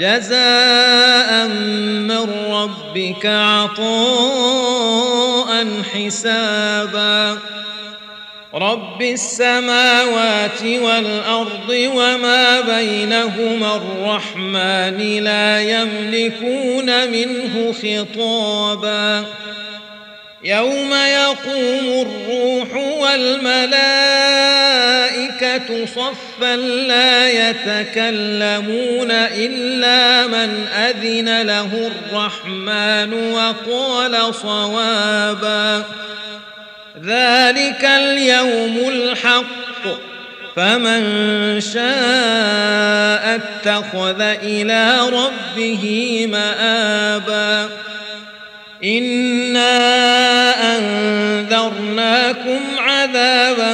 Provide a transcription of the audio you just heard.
جزاء من ربك عطاء حسابا. رب السماوات والأرض وما بينهما الرحمن لا يملكون منه خطابا. يوم يقوم الروح والملائكة صفا لا يتكلمون إلا من أذن له الرحمن وقال صوابا. ذلك اليوم الحق. فمن شاء اتخذ إلى ربه مآبا. إنا